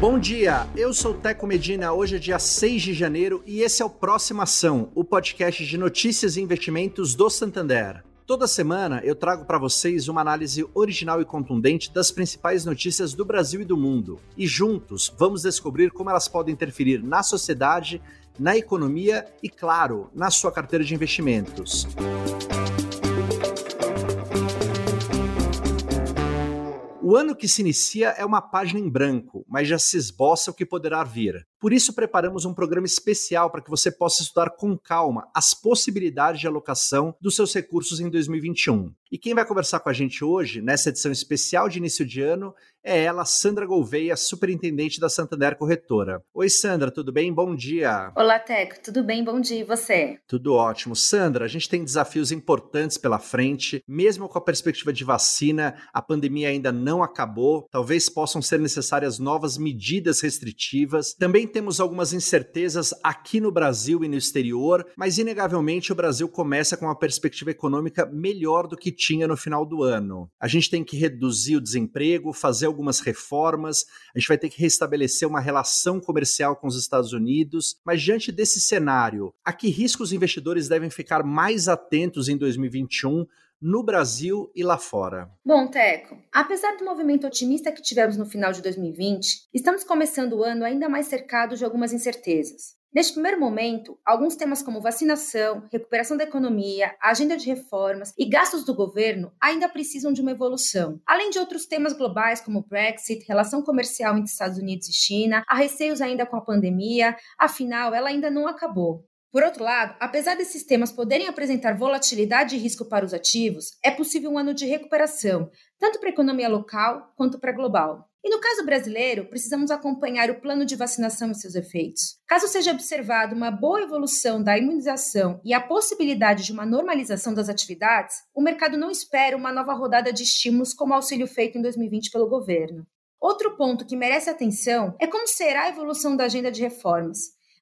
Bom dia, eu sou Teco Medina. Hoje é dia 6 de janeiro e esse é o Próxima Ação, o podcast de notícias e investimentos do Santander. Toda semana eu trago para vocês uma análise original e contundente das principais notícias do Brasil e do mundo. E juntos vamos descobrir como elas podem interferir na sociedade, na economia e, claro, na sua carteira de investimentos. O ano que se inicia é uma página em branco, mas já se esboça o que poderá vir. Por isso, preparamos um programa especial para que você possa estudar com calma as possibilidades de alocação dos seus recursos em 2021. E quem vai conversar com a gente hoje, nessa edição especial de início de ano, é ela, Sandra Gouveia, superintendente da Santander Corretora. Oi, Sandra, tudo bem? Bom dia. Olá, Teco, tudo bem? Bom dia, e você? Tudo ótimo. Sandra, a gente tem desafios importantes pela frente, mesmo com a perspectiva de vacina, a pandemia ainda não acabou, talvez possam ser necessárias novas medidas restritivas. Também temos algumas incertezas aqui no Brasil e no exterior, mas inegavelmente o Brasil começa com uma perspectiva econômica melhor do que tinha no final do ano. A gente tem que reduzir o desemprego, fazer algumas reformas, a gente vai ter que restabelecer uma relação comercial com os Estados Unidos, mas diante desse cenário, a que riscos os investidores devem ficar mais atentos em 2021? no Brasil e lá fora? Bom, Teco, apesar do movimento otimista que tivemos no final de 2020, estamos começando o ano ainda mais cercados de algumas incertezas. Neste primeiro momento, alguns temas como vacinação, recuperação da economia, agenda de reformas e gastos do governo ainda precisam de uma evolução, além de outros temas globais como Brexit, relação comercial entre Estados Unidos e China, há receios ainda com a pandemia, afinal, ela ainda não acabou. Por outro lado, apesar desses temas poderem apresentar volatilidade e risco para os ativos, é possível um ano de recuperação, tanto para a economia local quanto para a global. E no caso brasileiro, precisamos acompanhar o plano de vacinação e seus efeitos. Caso seja observado uma boa evolução da imunização e a possibilidade de uma normalização das atividades, o mercado não espera uma nova rodada de estímulos como o auxílio feito em 2020 pelo governo. Outro ponto que merece atenção é como será a evolução da agenda de reformas.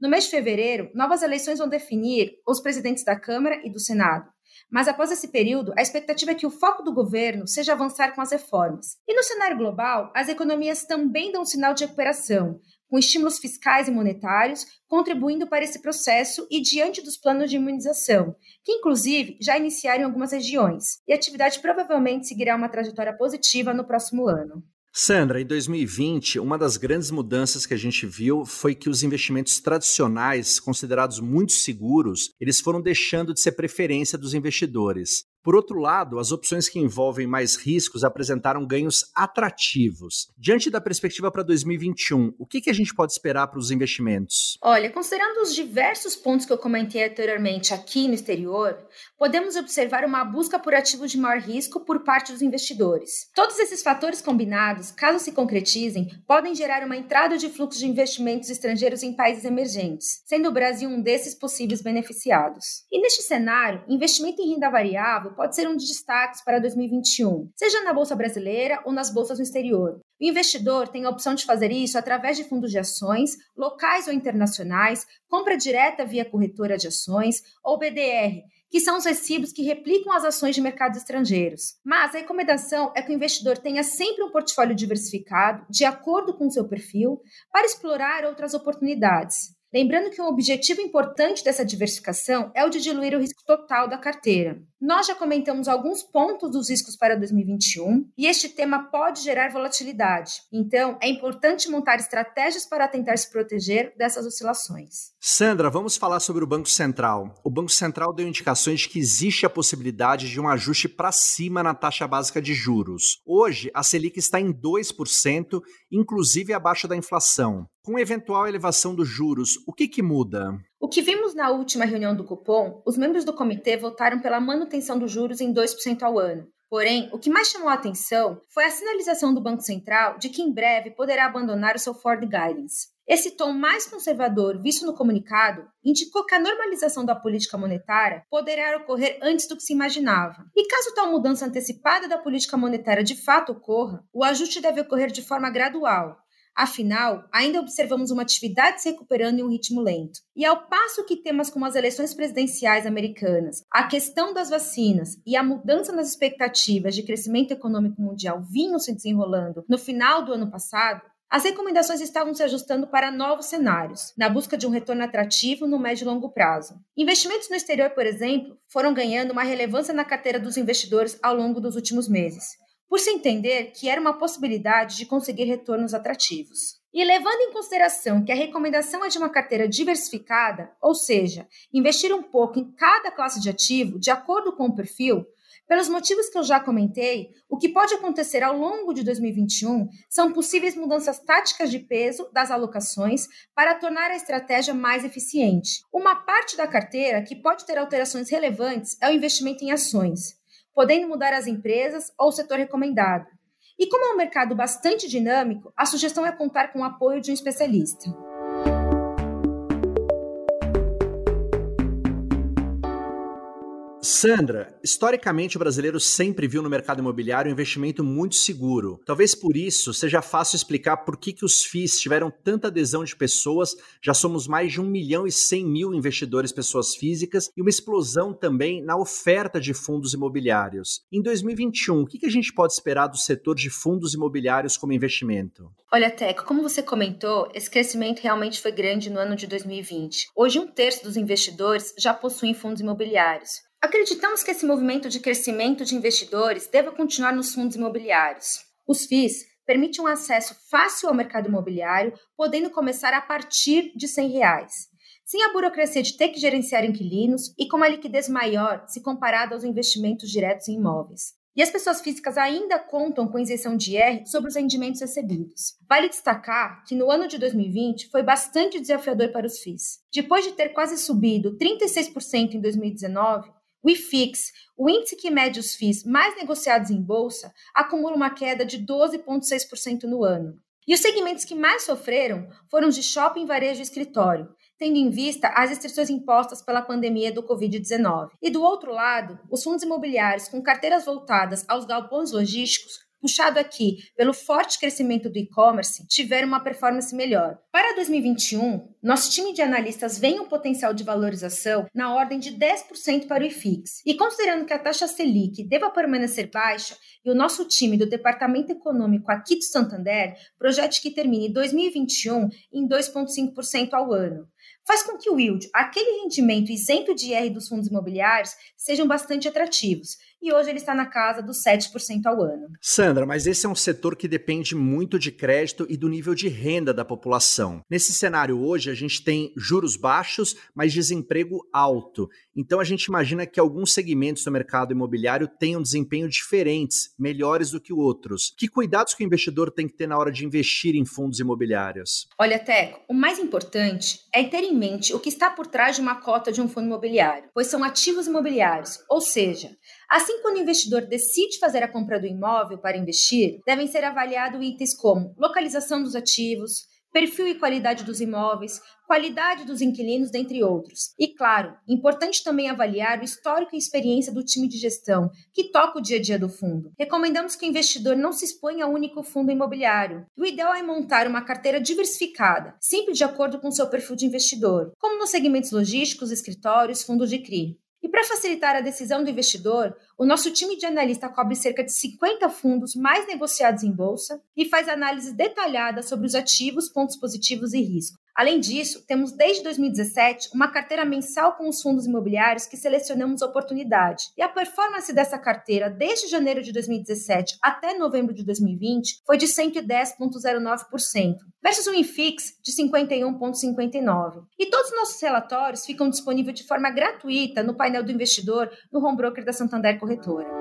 No mês de fevereiro, novas eleições vão definir os presidentes da Câmara e do Senado. Mas após esse período, a expectativa é que o foco do governo seja avançar com as reformas. E no cenário global, as economias também dão sinal de recuperação, com estímulos fiscais e monetários contribuindo para esse processo e diante dos planos de imunização, que inclusive já iniciaram em algumas regiões. E a atividade provavelmente seguirá uma trajetória positiva no próximo ano. Sandra, em 2020, uma das grandes mudanças que a gente viu foi que os investimentos tradicionais, considerados muito seguros, eles foram deixando de ser preferência dos investidores. Por outro lado, as opções que envolvem mais riscos apresentaram ganhos atrativos. Diante da perspectiva para 2021, o que, que a gente pode esperar para os investimentos? Olha, considerando os diversos pontos que eu comentei anteriormente aqui no exterior, podemos observar uma busca por ativos de maior risco por parte dos investidores. Todos esses fatores combinados, caso se concretizem, podem gerar uma entrada de fluxo de investimentos estrangeiros em países emergentes, sendo o Brasil um desses possíveis beneficiados. E neste cenário, investimento em renda variável pode ser um dos destaques para 2021, seja na Bolsa Brasileira ou nas bolsas no exterior. O investidor tem a opção de fazer isso através de fundos de ações, locais ou internacionais, compra direta via corretora de ações ou BDR, que são os recibos que replicam as ações de mercados estrangeiros. Mas a recomendação é que o investidor tenha sempre um portfólio diversificado, de acordo com o seu perfil, para explorar outras oportunidades. Lembrando que um objetivo importante dessa diversificação é o de diluir o risco total da carteira. Nós já comentamos alguns pontos dos riscos para 2021 e este tema pode gerar volatilidade. Então, é importante montar estratégias para tentar se proteger dessas oscilações. Sandra, vamos falar sobre o Banco Central. O Banco Central deu indicações de que existe a possibilidade de um ajuste para cima na taxa básica de juros. Hoje, a Selic está em 2%, inclusive abaixo da inflação. Com eventual elevação dos juros, o que, que muda? O que vimos na última reunião do cupom, os membros do comitê votaram pela manutenção dos juros em 2% ao ano. Porém, o que mais chamou a atenção foi a sinalização do Banco Central de que em breve poderá abandonar o seu Ford Guidance. Esse tom mais conservador visto no comunicado indicou que a normalização da política monetária poderá ocorrer antes do que se imaginava. E caso tal mudança antecipada da política monetária de fato ocorra, o ajuste deve ocorrer de forma gradual, Afinal, ainda observamos uma atividade se recuperando em um ritmo lento. E ao passo que temas como as eleições presidenciais americanas, a questão das vacinas e a mudança nas expectativas de crescimento econômico mundial vinham se desenrolando no final do ano passado, as recomendações estavam se ajustando para novos cenários, na busca de um retorno atrativo no médio e longo prazo. Investimentos no exterior, por exemplo, foram ganhando uma relevância na carteira dos investidores ao longo dos últimos meses, por se entender que era uma possibilidade de conseguir retornos atrativos. E levando em consideração que a recomendação é de uma carteira diversificada, ou seja, investir um pouco em cada classe de ativo de acordo com o perfil, pelos motivos que eu já comentei, o que pode acontecer ao longo de 2021 são possíveis mudanças táticas de peso das alocações para tornar a estratégia mais eficiente. Uma parte da carteira que pode ter alterações relevantes é o investimento em ações, podendo mudar as empresas ou o setor recomendado. E como é um mercado bastante dinâmico, a sugestão é contar com o apoio de um especialista. Sandra, historicamente o brasileiro sempre viu no mercado imobiliário um investimento muito seguro. Talvez por isso seja fácil explicar por que, que os FIIs tiveram tanta adesão de pessoas. Já somos mais de 1 milhão e 100 mil investidores pessoas físicas e uma explosão também na oferta de fundos imobiliários. Em 2021, o que, que a gente pode esperar do setor de fundos imobiliários como investimento? Olha, Teco, como você comentou, esse crescimento realmente foi grande no ano de 2020. Hoje, um terço dos investidores já possuem fundos imobiliários. Acreditamos que esse movimento de crescimento de investidores deva continuar nos fundos imobiliários. Os FIIs permitem um acesso fácil ao mercado imobiliário, podendo começar a partir de 100 reais, sem a burocracia de ter que gerenciar inquilinos e com uma liquidez maior se comparado aos investimentos diretos em imóveis. E as pessoas físicas ainda contam com isenção de IR sobre os rendimentos recebidos. Vale destacar que no ano de 2020 foi bastante desafiador para os FIIs. Depois de ter quase subido 36% em 2019, o IFIX, o índice que mede os FIIs mais negociados em bolsa, acumula uma queda de 12,6% no ano. E os segmentos que mais sofreram foram de shopping, varejo e escritório, tendo em vista as restrições impostas pela pandemia do Covid-19. E do outro lado, os fundos imobiliários com carteiras voltadas aos galpões logísticos puxado aqui pelo forte crescimento do e-commerce, tiveram uma performance melhor. Para 2021, nosso time de analistas vê um potencial de valorização na ordem de 10% para o IFIX. E considerando que a taxa Selic deva permanecer baixa e o nosso time do Departamento Econômico aqui do Santander projete que termine 2021 em 2,5% ao ano faz com que o yield, aquele rendimento isento de IR dos fundos imobiliários, sejam bastante atrativos. E hoje ele está na casa dos 7% ao ano. Sandra, mas esse é um setor que depende muito de crédito e do nível de renda da população. Nesse cenário hoje, a gente tem juros baixos, mas desemprego alto. Então a gente imagina que alguns segmentos do mercado imobiliário tenham desempenho diferentes, melhores do que outros. Que cuidados que o investidor tem que ter na hora de investir em fundos imobiliários? Olha, Teco, o mais importante é ter em mente o que está por trás de uma cota de um fundo imobiliário, pois são ativos imobiliários, ou seja, assim quando o investidor decide fazer a compra do imóvel para investir, devem ser avaliados itens como localização dos ativos, perfil e qualidade dos imóveis, qualidade dos inquilinos, dentre outros. E, claro, importante também avaliar o histórico e experiência do time de gestão que toca o dia a dia do fundo. Recomendamos que o investidor não se exponha a um único fundo imobiliário. O ideal é montar uma carteira diversificada, sempre de acordo com seu perfil de investidor, como nos segmentos logísticos, escritórios, fundos de CRI. E para facilitar a decisão do investidor, o nosso time de analista cobre cerca de 50 fundos mais negociados em bolsa e faz análise detalhada sobre os ativos, pontos positivos e riscos. Além disso, temos desde 2017 uma carteira mensal com os fundos imobiliários que selecionamos oportunidade. E a performance dessa carteira desde janeiro de 2017 até novembro de 2020 foi de 110,09%, versus um IFIX de 51,59%. E todos os nossos relatórios ficam disponíveis de forma gratuita no painel do investidor no home broker da Santander Corretora.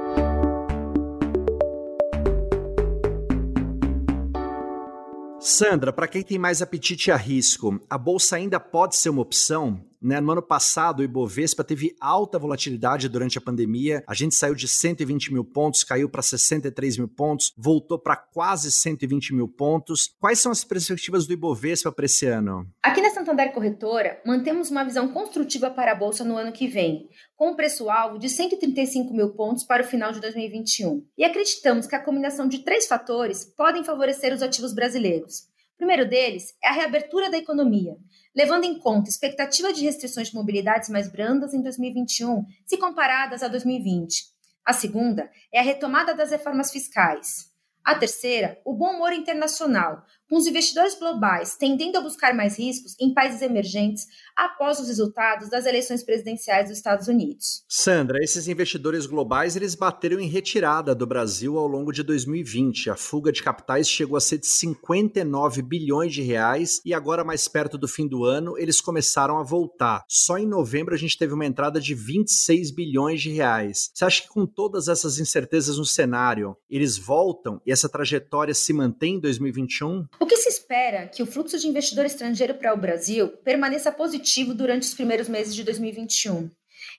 Sandra, para quem tem mais apetite a risco, a bolsa ainda pode ser uma opção? Né? No ano passado, o Ibovespa teve alta volatilidade durante a pandemia. A gente saiu de 120 mil pontos, caiu para 63 mil pontos, voltou para quase 120 mil pontos. Quais são as perspectivas do Ibovespa para esse ano? Aqui na Santander Corretora, mantemos uma visão construtiva para a Bolsa no ano que vem, com um preço-alvo de 135 mil pontos para o final de 2021. E acreditamos que a combinação de três fatores podem favorecer os ativos brasileiros. Primeiro deles é a reabertura da economia, levando em conta expectativa de restrições de mobilidades mais brandas em 2021, se comparadas a 2020. A segunda é a retomada das reformas fiscais. A terceira, o bom humor internacional, com os investidores globais tendendo a buscar mais riscos em países emergentes após os resultados das eleições presidenciais dos Estados Unidos. Sandra, esses investidores globais eles bateram em retirada do Brasil ao longo de 2020. A fuga de capitais chegou a ser de 59 bilhões de reais e agora mais perto do fim do ano eles começaram a voltar. Só em novembro a gente teve uma entrada de 26 bilhões de reais. Você acha que com todas essas incertezas no cenário, eles voltam e essa trajetória se mantém em 2021? O que se espera que o fluxo de investidor estrangeiro para o Brasil permaneça positivo durante os primeiros meses de 2021.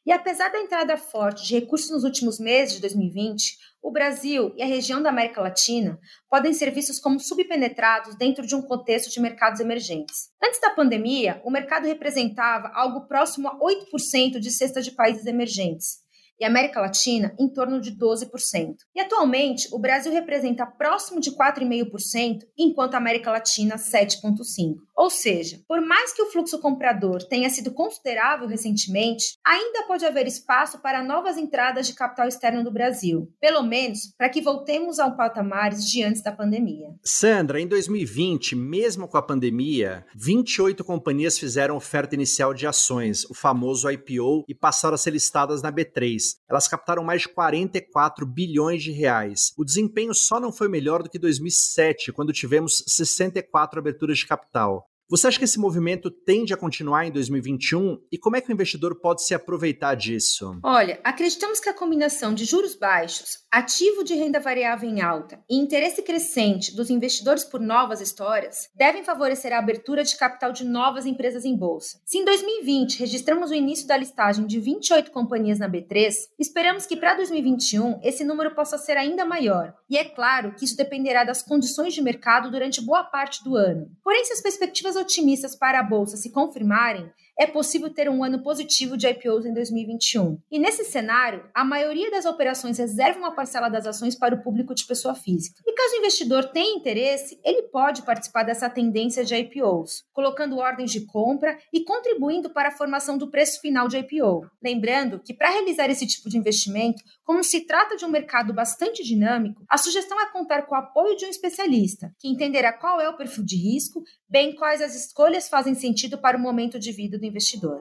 E apesar da entrada forte de recursos nos últimos meses de 2020, o Brasil e a região da América Latina podem ser vistos como subpenetrados dentro de um contexto de mercados emergentes. Antes da pandemia, o mercado representava algo próximo a 8% de cesta de países emergentes e América Latina em torno de 12%. E atualmente, o Brasil representa próximo de 4,5%, enquanto a América Latina 7,5%. Ou seja, por mais que o fluxo comprador tenha sido considerável recentemente, ainda pode haver espaço para novas entradas de capital externo do Brasil, pelo menos para que voltemos ao patamares de antes da pandemia. Sandra, em 2020, mesmo com a pandemia, 28 companhias fizeram oferta inicial de ações, o famoso IPO, e passaram a ser listadas na B3. Elas captaram mais de 44 bilhões de reais. O desempenho só não foi melhor do que 2007, quando tivemos 64 aberturas de capital. Você acha que esse movimento tende a continuar em 2021 e como é que o investidor pode se aproveitar disso? Olha, acreditamos que a combinação de juros baixos, ativo de renda variável em alta e interesse crescente dos investidores por novas histórias devem favorecer a abertura de capital de novas empresas em bolsa. Se em 2020 registramos o início da listagem de 28 companhias na B3, esperamos que para 2021 esse número possa ser ainda maior. E é claro que isso dependerá das condições de mercado durante boa parte do ano. Porém, se as perspectivas otimistas para a bolsa se confirmarem, é possível ter um ano positivo de IPOs em 2021. E nesse cenário, a maioria das operações reserva uma parcela das ações para o público de pessoa física. E caso o investidor tenha interesse, ele pode participar dessa tendência de IPOs, colocando ordens de compra e contribuindo para a formação do preço final de IPO. Lembrando que para realizar esse tipo de investimento, como se trata de um mercado bastante dinâmico, a sugestão é contar com o apoio de um especialista, que entenderá qual é o perfil de risco, bem quais as escolhas fazem sentido para o momento de vida do investidor.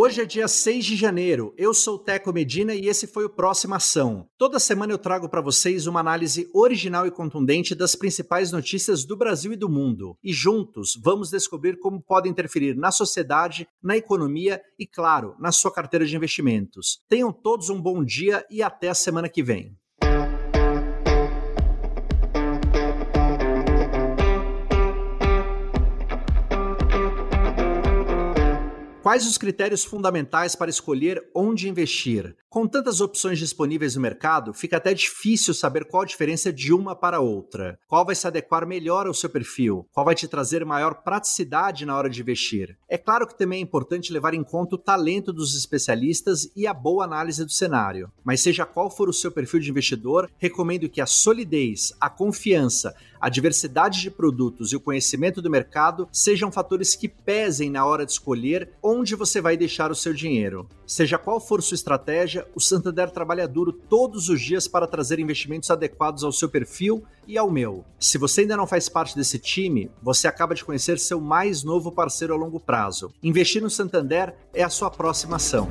Hoje é dia 6 de janeiro. Eu sou Teco Medina e esse foi o Próxima Ação. Toda semana eu trago para vocês uma análise original e contundente das principais notícias do Brasil e do mundo. E juntos vamos descobrir como pode interferir na sociedade, na economia e, claro, na sua carteira de investimentos. Tenham todos um bom dia e até a semana que vem. Quais os critérios fundamentais para escolher onde investir? Com tantas opções disponíveis no mercado, fica até difícil saber qual a diferença de uma para outra. Qual vai se adequar melhor ao seu perfil? Qual vai te trazer maior praticidade na hora de investir? É claro que também é importante levar em conta o talento dos especialistas e a boa análise do cenário. Mas seja qual for o seu perfil de investidor, recomendo que a solidez, a confiança, a diversidade de produtos e o conhecimento do mercado sejam fatores que pesem na hora de escolher onde você vai deixar o seu dinheiro. Seja qual for sua estratégia, o Santander trabalha duro todos os dias para trazer investimentos adequados ao seu perfil e ao meu. Se você ainda não faz parte desse time, você acaba de conhecer seu mais novo parceiro a longo prazo. Investir no Santander é a sua próxima ação.